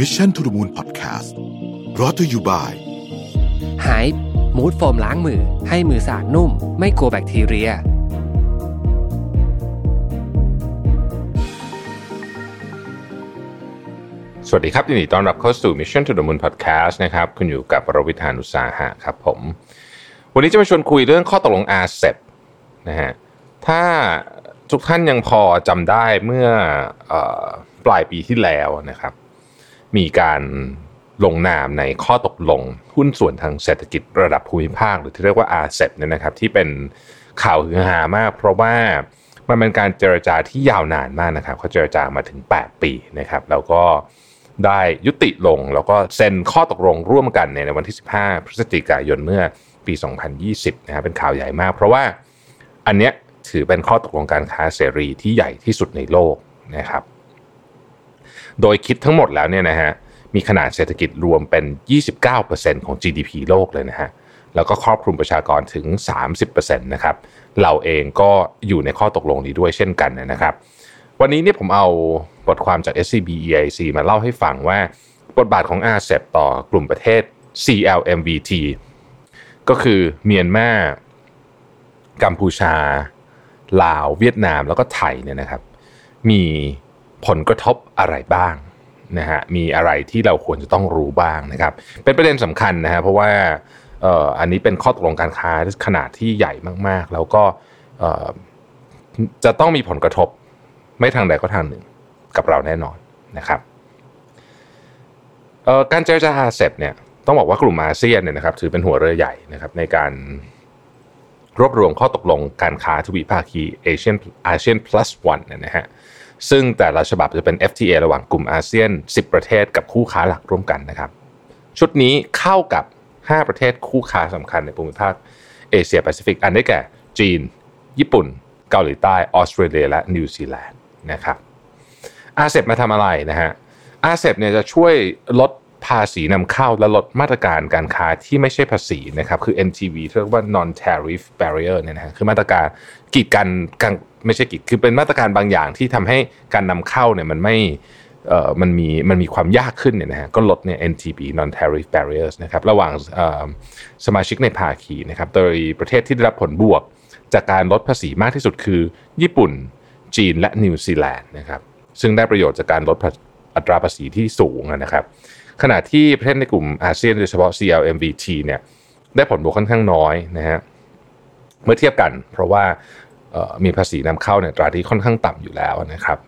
Mission to the Moon Podcast รอ t ธออยู่บ่ายหายมูดโฟมล้างมือ ให้มือสะอาดนุ่ม ไม่กลัวแบคทีเรีย สวัสดีครับยินดีต้อนรับเข้าสู่ Mission to the Moon Podcast นะครับ คุณอยู่กับรวิธานุสาหะครับผม วันนี้จะมาชวนคุยเรื่องข้อตกลง RCEP นะฮะ ถ้าทุกท่านยังพอจำได้เมื่อเออปลายปีที่แล้วนะครับ มีการลงนามในข้อตกลง หุ้นส่วนทางเศรษฐกิจระดับภูมิภาค หรือที่เรียกว่า RCEP เนี่ยนะครับ ที่เป็นข่าวฮือฮามาก เพราะว่ามันเป็นการเจรจาที่ยาวนานมากนะครับเขาเจรจามาถึง 8 ปีนะครับ แล้วก็ได้ยุติลงแล้วก็เซ็นข้อตกลงร่วมกันในวันที่ 15 พฤศจิกายนเมื่อปี 2020นะครับเป็นข่าวใหญ่มาก เพราะว่าอันเนี้ยถือเป็นข้อตกลงการค้าเสรีที่ใหญ่ที่สุดในโลกนะครับ โดยคิดทั้งหมดแล้วเนี่ยนะฮะมีขนาดเศรษฐกิจรวมเป็น 29%ของ GDP โลกเลยนะฮะแล้วก็ครอบคลุมประชากรถึง 30%นะครับเราเองก็อยู่ในข้อตกลงนี้ด้วยเช่นกันนะครับ วันนี้เนี่ยผมเอาบทความจาก SCB EIC มาเล่าให้ฟังว่าบทบาทของ RCEP ต่อกลุ่มประเทศ CLMVT ก็คือเมียนมากัมพูชา ลาว เวียดนามแล้วก็ไทยเนี่ยนะครับ มี ผลกระทบอะไรบ้างนะฮะมีอะไรที่เราควรจะต้องรู้บ้างนะครับ เป็นประเด็นสำคัญนะฮะเพราะว่าเอ่ออันนี้เป็นข้อตกลงการค้าขนาดที่ใหญ่มากๆ แล้วก็เอ่อจะต้องมีผลกระทบไม่ทางใดก็ทางหนึ่งกับเราแน่นอนนะครับการเจรจา RCEP เนี่ยต้องบอกว่ากลุ่มอาเซียนเนี่ยนะครับถือเป็นหัวเรือใหญ่นะครับในการรวบรวมข้อตกลงการค้าทวิภาคีเอเชียนอาเซียน plus one เนี่ยนะฮะ ซึ่งแต่ละฉบับจะเป็น FTA ระหว่างกลุ่มอาเซียน 10 ประเทศกับคู่ค้าหลักร่วมกันนะครับ ชุดนี้เข้ากับ 5 ประเทศคู่ค้าสำคัญในภูมิภาคเอเชียแปซิฟิก อันได้แก่ จีน ญี่ปุ่น เกาหลีใต้ ออสเตรเลีย และนิวซีแลนด์นะครับอาเซบมาทำอะไรนะฮะอาเซบเนี่ยจะช่วยลด ภาษีนำเข้าและลดมาตรการการค้าที่ไม่ใช่ภาษีนะครับคือ NTB เรียกว่า non tariff barrier เนี่ยนะฮะคือมาตรการกีดกันกันไม่ใช่กีดคือเป็นมาตรการบางอย่างที่ทำให้การนำเข้าเนี่ยมันไม่เอ่อมันมีมันมีความยากขึ้นเนี่ยนะฮะก็ลดเนี่ย NTB non tariff barriers นะครับระหว่างสมาชิกในภาคีนะครับโดยประเทศที่ได้รับผลบวก จากการลดภาษีมากที่สุดคือ ญี่ปุ่น จีนและนิวซีแลนด์นะครับซึ่งได้ประโยชน์จากการลดอัตราภาษีที่สูงนะครับ ขณะที่ประเทศในกลุ่มอาเซียนโดยเฉพาะ CLMVT เนี่ยได้ผลบวกค่อนข้างน้อยนะฮะเมื่อเทียบกัน เพราะว่ามีภาษีนำเข้าเนี่ยอัตราที่ค่อนข้างต่ำอยู่แล้วนะครับ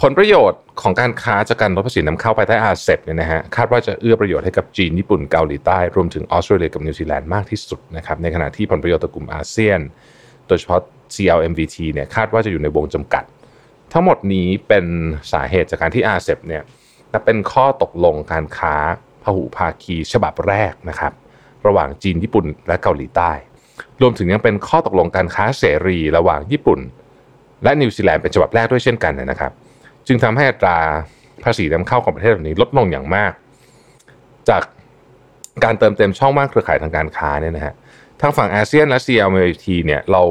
ผลประโยชน์ของการค้าจากการลดภาษีนำเข้าภายใต้ RCEP เนี่ยนะฮะคาดว่าจะเอื้อประโยชน์ให้กับจีนญี่ปุ่นเกาหลีใต้ รวมถึงออสเตรเลียกับนิวซีแลนด์มากที่สุดนะครับในขณะที่ผลประโยชน์ต่อกลุ่มอาเซียน โดยเฉพาะ CLMVT เนี่ยคาดว่าจะอยู่ในวงจำกัด ทั้งหมดนี้เป็นสาเหตุจากการที่อาเซบเนี่ย เป็นข้อตกลงการค้าพหุภาคีฉบับแรกนะครับ ระหว่างจีนญี่ปุ่นและเกาหลีใต้ รวมถึงยังเป็นข้อตกลงการค้าเสรีระหว่างญี่ปุ่น และนิวซีแลนด์เป็นฉบับแรกด้วยเช่นกันนะครับ จึงทำให้อัตราภาษีนำเข้าของประเทศเหล่านี้ลดลงอย่างมาก จากการเติมเต็มช่องว่างเครือข่ายทางการค้าเนี่ยนะฮะทางฝั่งอาเซียนและ CLMT เนี่ยเรา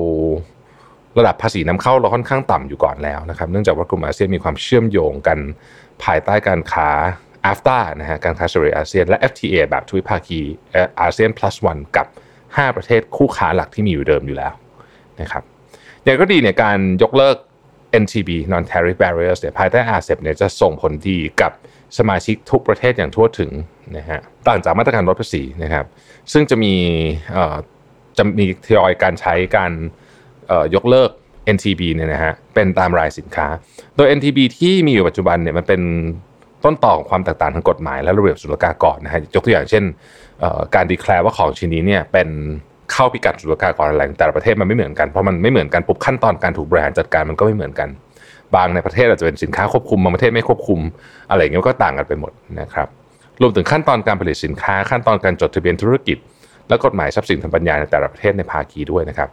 ระดับภาษีนำเข้าเราค่อนข้างต่ำอยู่ก่อนแล้วนะครับ เนื่องจากว่ากลุ่มอาเซียนมีความเชื่อมโยงกันภายใต้การค้า AFTA นะฮะการค้าเสรีอาเซียนและ FTA แบบทวิภาคีอาเซียน plus one กับ 5 ประเทศคู่ค้าหลักที่มีอยู่เดิมอยู่แล้วนะครับอย่างก็ดีเนี่ยการยกเลิก NTB non tariff barriers เนี่ยภายใต้ RCEP เนี่ยจะส่งผลดีกับสมาชิกทุกประเทศอย่างทั่วถึงนะฮะต่างจากมาตรการลดภาษีนะครับ ซึ่งจะมีจะมีทยอยการใช้การ ยกเลิก NTB เนี่ยนะฮะเป็นตามรายสินค้า โดย NTB ที่มีอยู่ปัจจุบันเนี่ยมันเป็นต้นต่อของความแตกต่างทางกฎหมาย และระเบียบศุลกากรนะฮะยกตัวอย่างเช่นการดีแคลร์ว่าของชิ้นนี้เนี่ยเป็นเข้าพิกัดศุลกากรอะไรแต่ละประเทศมันไม่เหมือนกันเพราะมันไม่เหมือนกันปุ๊บขั้นตอนการถูกบริหารจัดการมันก็ไม่เหมือนกัน บางในประเทศอาจจะเป็นสินค้าควบคุมบางประเทศไม่ควบคุม อะไรเงี้ยก็ต่างกันไปหมดนะครับรวมถึงขั้นตอนการผลิตสินค้าขั้นตอนการจดทะเบียนธุรกิจ และกฎหมายทรัพย์สินทางปัญญาในแต่ละประเทศในภาคีด้วยนะครับ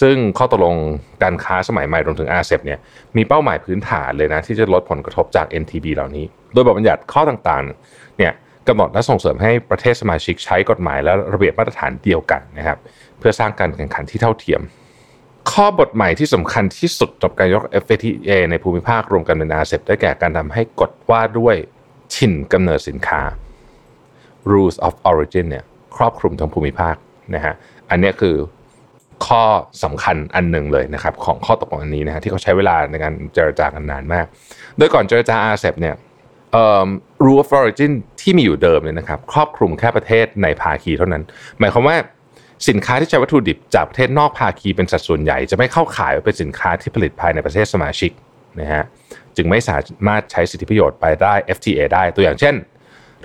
ซึ่งข้อตกลงการค้าสมัยใหม่รวมถึงอาเซบเนี่ยมีเป้าหมายพื้นฐานเลยนะ ที่จะลดผลกระทบจาก NTB เหล่านี้ โดยบทบัญญัติข้อต่างๆเนี่ยกำหนดและส่งเสริมให้ประเทศสมาชิกใช้กฎหมายและระเบียบมาตรฐานเดียวกันนะครับ เพื่อสร้างการแข่งขันที่เท่าเทียม ข้อบทใหม่ที่สำคัญที่สุดกับการยก FTA ในภูมิภาครวมกันเป็นอาเซบได้แก่การทำให้กฎว่าด้วยถิ่นกำเนิดสินค้า rules of origin เนี่ยครอบคลุมทั้งภูมิภาคนะฮะอันนี้คือ ข้อสำคัญอันหนึ่งเลยนะครับของข้อตกลงอันนี้นะฮะที่เขาใช้เวลาในการเจรจากันนานมาก โดยก่อนเจรจาอาเซบเนี่ย rule of origin ที่มีอยู่เดิมเนี่ยนะครับครอบคลุมแค่ประเทศในภาคีเท่านั้น หมายความว่าสินค้าที่ใช้วัตถุดิบจากประเทศนอกภาคีเป็นสัดส่วนใหญ่ จะไม่เข้าขายเป็นสินค้าที่ผลิตภายในประเทศสมาชิกนะฮะจึงไม่สามารถใช้สิทธิประโยชน์ไปได้ FTA ได้ตัวอย่างเช่น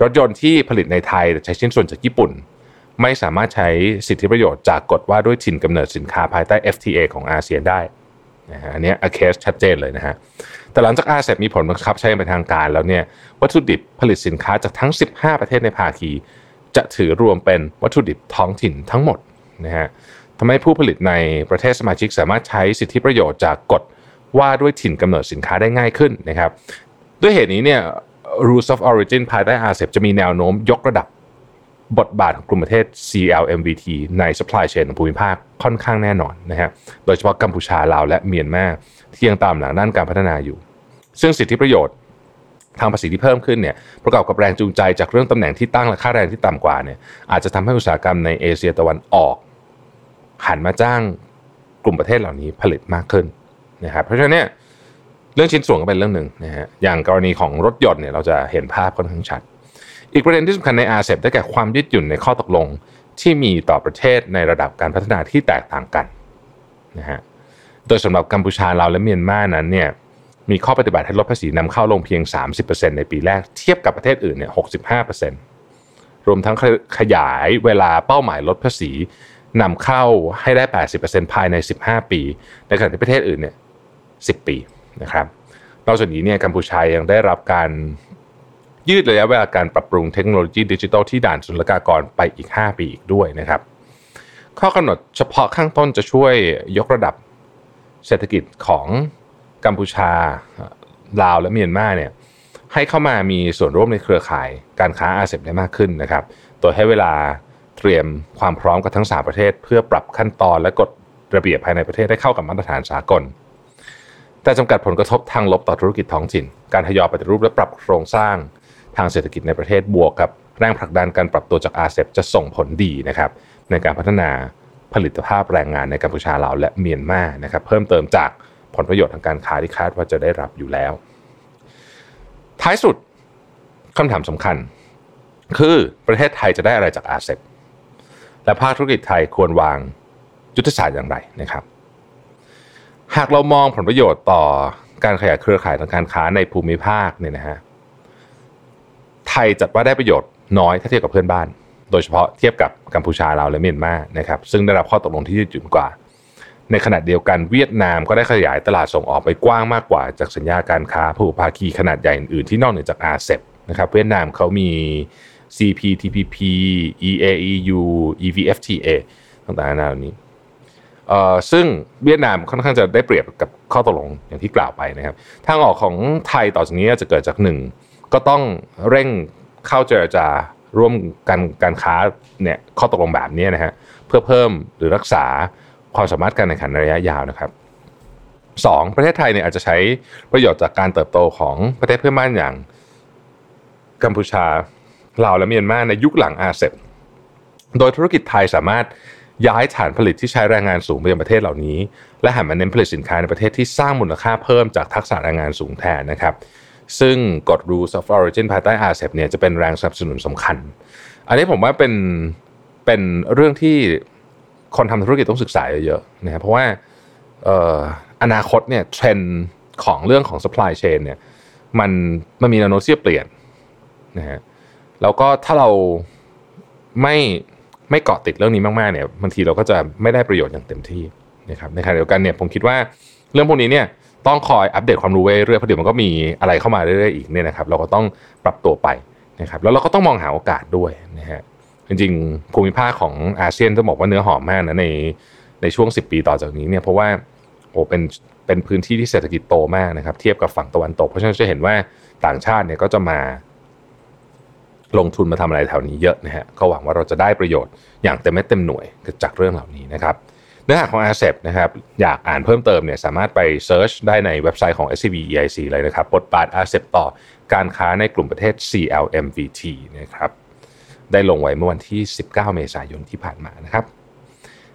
รถยนต์ที่ผลิตในไทยแต่ใช้ชิ้นส่วนจากญี่ปุ่น ไม่สามารถใช้สิทธิประโยชน์จากกฎว่าด้วยถิ่นกำเนิดสินค้าภายใต้ FTA ของอาเซียนได้นะฮะอันนี้เคสชัดเจนเลยนะฮะแต่หลังจากอาเซบมีผลบังคับใช้เป็นทางการแล้วเนี่ยวัตถุดิบผลิตสินค้าจากทั้ง 15 ประเทศในภาคี จะถือรวมเป็นวัตถุดิบท้องถิ่นทั้งหมดนะฮะทำให้ผู้ผลิตในประเทศสมาชิกสามารถใช้สิทธิประโยชน์จากกฎว่าด้วยถิ่นกำเนิดสินค้าได้ง่ายขึ้นนะครับ ด้วยเหตุนี้เนี่ย rules of origin ภายใต้อาเซบจะมีแนวโน้มยกระดับ บทบาทของกลุ่มประเทศ CLMVT ใน supply chain ของภูมิภาคค่อนข้างแน่นอนนะฮะ โดยเฉพาะกัมพูชาลาวและเมียนมาที่ยังตามหลังด้านการพัฒนาอยู่ ซึ่งสิทธิประโยชน์ทางภาษีที่เพิ่มขึ้นเนี่ยประกอบกับแรงจูงใจจากเรื่องตำแหน่งที่ตั้งและค่าแรงที่ต่ำกว่าเนี่ยอาจจะทำให้อุตสาหกรรมในเอเชียตะวันออก หันมาจ้างกลุ่มประเทศเหล่านี้ผลิตมากขึ้นนะครับเพราะฉะนั้นเนี่ยเรื่องชิ้นส่วนก็เป็นเรื่องหนึ่งนะฮะอย่างกรณีของรถยนต์เนี่ยเราจะเห็นภาพค่อนข้างชัด อีกประเด็นที่สำคัญในอาเซียนได้แก่ความยืดหยุ่นในข้อตกลงที่มีต่อประเทศในระดับการพัฒนาที่แตกต่างกันนะฮะโดยสำหรับกัมพูชาลาวและเมียนมานั้นเนี่ยมีข้อปฏิบัติให้ลดภาษีนำเข้าลงเพียง 30%ในปีแรกเทียบกับประเทศอื่นเนี่ย65%รวมทั้งขยายเวลาเป้าหมายลดภาษีนำเข้าให้ได้ 80%ภายใน 15 ปี ในขณะที่ประเทศอื่นเนี่ย10 ปีนะครับนอกจากนี้เนี่ยกัมพูชายังได้รับการ ยืดระยะเวลาการปรับปรุงเทคโนโลยีดิจิทัลที่ด่านศุลกากรไปอีก 5 ปีอีกด้วยนะครับ ข้อกำหนดเฉพาะข้างต้นจะช่วยยกระดับเศรษฐกิจของกัมพูชาลาวและเมียนมาเนี่ยให้เข้ามามีส่วนร่วมในเครือข่ายการค้าอาเซียนได้มากขึ้นนะครับ โดยให้เวลาเตรียมความพร้อมกับทั้ง 3 ประเทศ เพื่อปรับขั้นตอนและกฎระเบียบภายในประเทศให้เข้ากับมาตรฐานสากล แต่จำกัดผลกระทบทางลบต่อธุรกิจท้องถิ่น การทยอยปฏิรูปและปรับโครงสร้าง ทางเศรษฐกิจในประเทศบวกกับแรงผลักดันการปรับตัวจากอาเซียนจะส่งผลดีนะครับในการพัฒนาผลิตภาพแรงงานในกัมพูชาลาวและเมียนมานะครับเพิ่มเติมจากผลประโยชน์ทางการค้าที่คาดว่าจะได้รับอยู่แล้ว ท้ายสุดคำถามสำคัญ คือประเทศไทยจะได้อะไรจากอาเซบและภาคธุรกิจไทยควรวางยุทธศาสตร์อย่างไรนะครับ หากเรามองผลประโยชน์ต่อการขยายเครือข่ายทางการค้าในภูมิภาคเนี่ยนะฮะ ไทยจัดว่าได้ประโยชน์น้อยถ้าเทียบกับเพื่อนบ้าน โดยเฉพาะเทียบกับกัมพูชาลาวและเมียนมานะครับซึ่งได้รับข้อตกลงที่ยืดหยุ่นกว่า ในขณะเดียวกันเวียดนามก็ได้ขยายตลาดส่งออกไปกว้างมากกว่า จากสัญญาการค้าภูภาคีขนาดใหญ่อื่นๆที่นอกเหนือจากอาเซบนะครับเวียดนามเขามี CPTPP EAEU EVFTA ต่างๆนานาเหล่านี้ซึ่งเวียดนามค่อนข้างจะได้เปรียบกับข้อตกลงอย่างที่กล่าวไปนะครับ ทางออกของไทยต่อจากนี้จะเกิดจากหนึ่ง ก็ต้องเร่งเข้าเจรจาร่วมกันการค้าเนี่ยข้อตกลงแบบนี้นะฮะเพื่อเพิ่มหรือรักษาความสามารถการแข่งขันระยะยาวนะครับสองประเทศไทยเนี่ยอาจจะใช้ประโยชน์จากการเติบโตของประเทศเพื่อนบ้านอย่างกัมพูชาลาวและเมียนมาในยุคหลังอาเซบโดยธุรกิจไทยสามารถย้ายฐานผลิตที่ใช้แรงงานสูงไปยังประเทศเหล่านี้ และหันมาเน้นผลิตสินค้าในประเทศที่สร้างมูลค่าเพิ่มจากทักษะแรงงานสูงแทนนะครับ ซึ่งกฎ rules of origin ภายใต้อาเซบเนี่ยจะเป็นแรงสนับสนุนสำคัญ อันนี้ผมว่าเป็นเป็นเรื่องที่คนทำธุรกิจต้องศึกษาเยอะๆนะครับเพราะว่าอนาคตเนี่ยเทรนด์ของเรื่องของ supply chain เนี่ยมันมันมีแนวโน้มที่จะเปลี่ยนนะฮะแล้วก็ถ้าเราไม่ไม่เกาะติดเรื่องนี้มากๆเนี่ยบางทีเราก็จะไม่ได้ประโยชน์อย่างเต็มที่นะครับในขณะเดียวกันเนี่ยผมคิดว่าเรื่องพวกนี้เนี่ย ต้องคอยอัปเดตความรู้เรื่อยๆเพราะเดี๋ยวมันก็มีอะไรเข้ามาเรื่อยๆอีกเนี่ยนะครับ เราก็ต้องปรับตัวไปนะครับแล้วเราก็ต้องมองหาโอกาสด้วยนะฮะจริงๆภูมิภาคของอาเซียนต้องบอกว่าเนื้อหอมมากนะในในช่วง 10 ปีต่อจากนี้เนี่ยเพราะว่าโอ้เป็นเป็นพื้นที่ที่เศรษฐกิจโตมากนะครับ เทียบกับฝั่งตะวันตก เพราะฉะนั้นจะเห็นว่าต่างชาติเนี่ยก็จะมาลงทุนมาทำอะไรแถวนี้เยอะนะฮะก็หวังว่าเราจะได้ประโยชน์อย่างเต็มเม็ดเต็มหน่วยจากเรื่องเหล่านี้นะครับ เนื้อหาของ ASEP นะครับอยากอ่านเพิ่มเติมเนี่ยสามารถไป search ได้ในเว็บไซต์ของ SCB EIC เลยนะครับบทบาท ASEP ต่อการค้าในกลุ่มประเทศ CLMVT นะครับได้ลงไว้เมื่อวันที่ 19 เมษายนที่ผ่านมานะครับ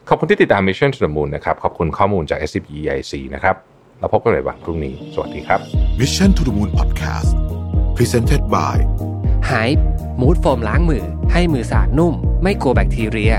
ขอบคุณที่ติดตาม Mission to the Moon นะครับ ขอบคุณข้อมูลจาก SCB EIC นะครับเราพบกันใหม่วันพรุ่งนี้ สวัสดีครับ Mission to the Moon Podcast Presented by ไฮป์มูดโฟมล้างมือ ให้มือสะอาดนุ่ม ไม่กลัวแบคทีเรีย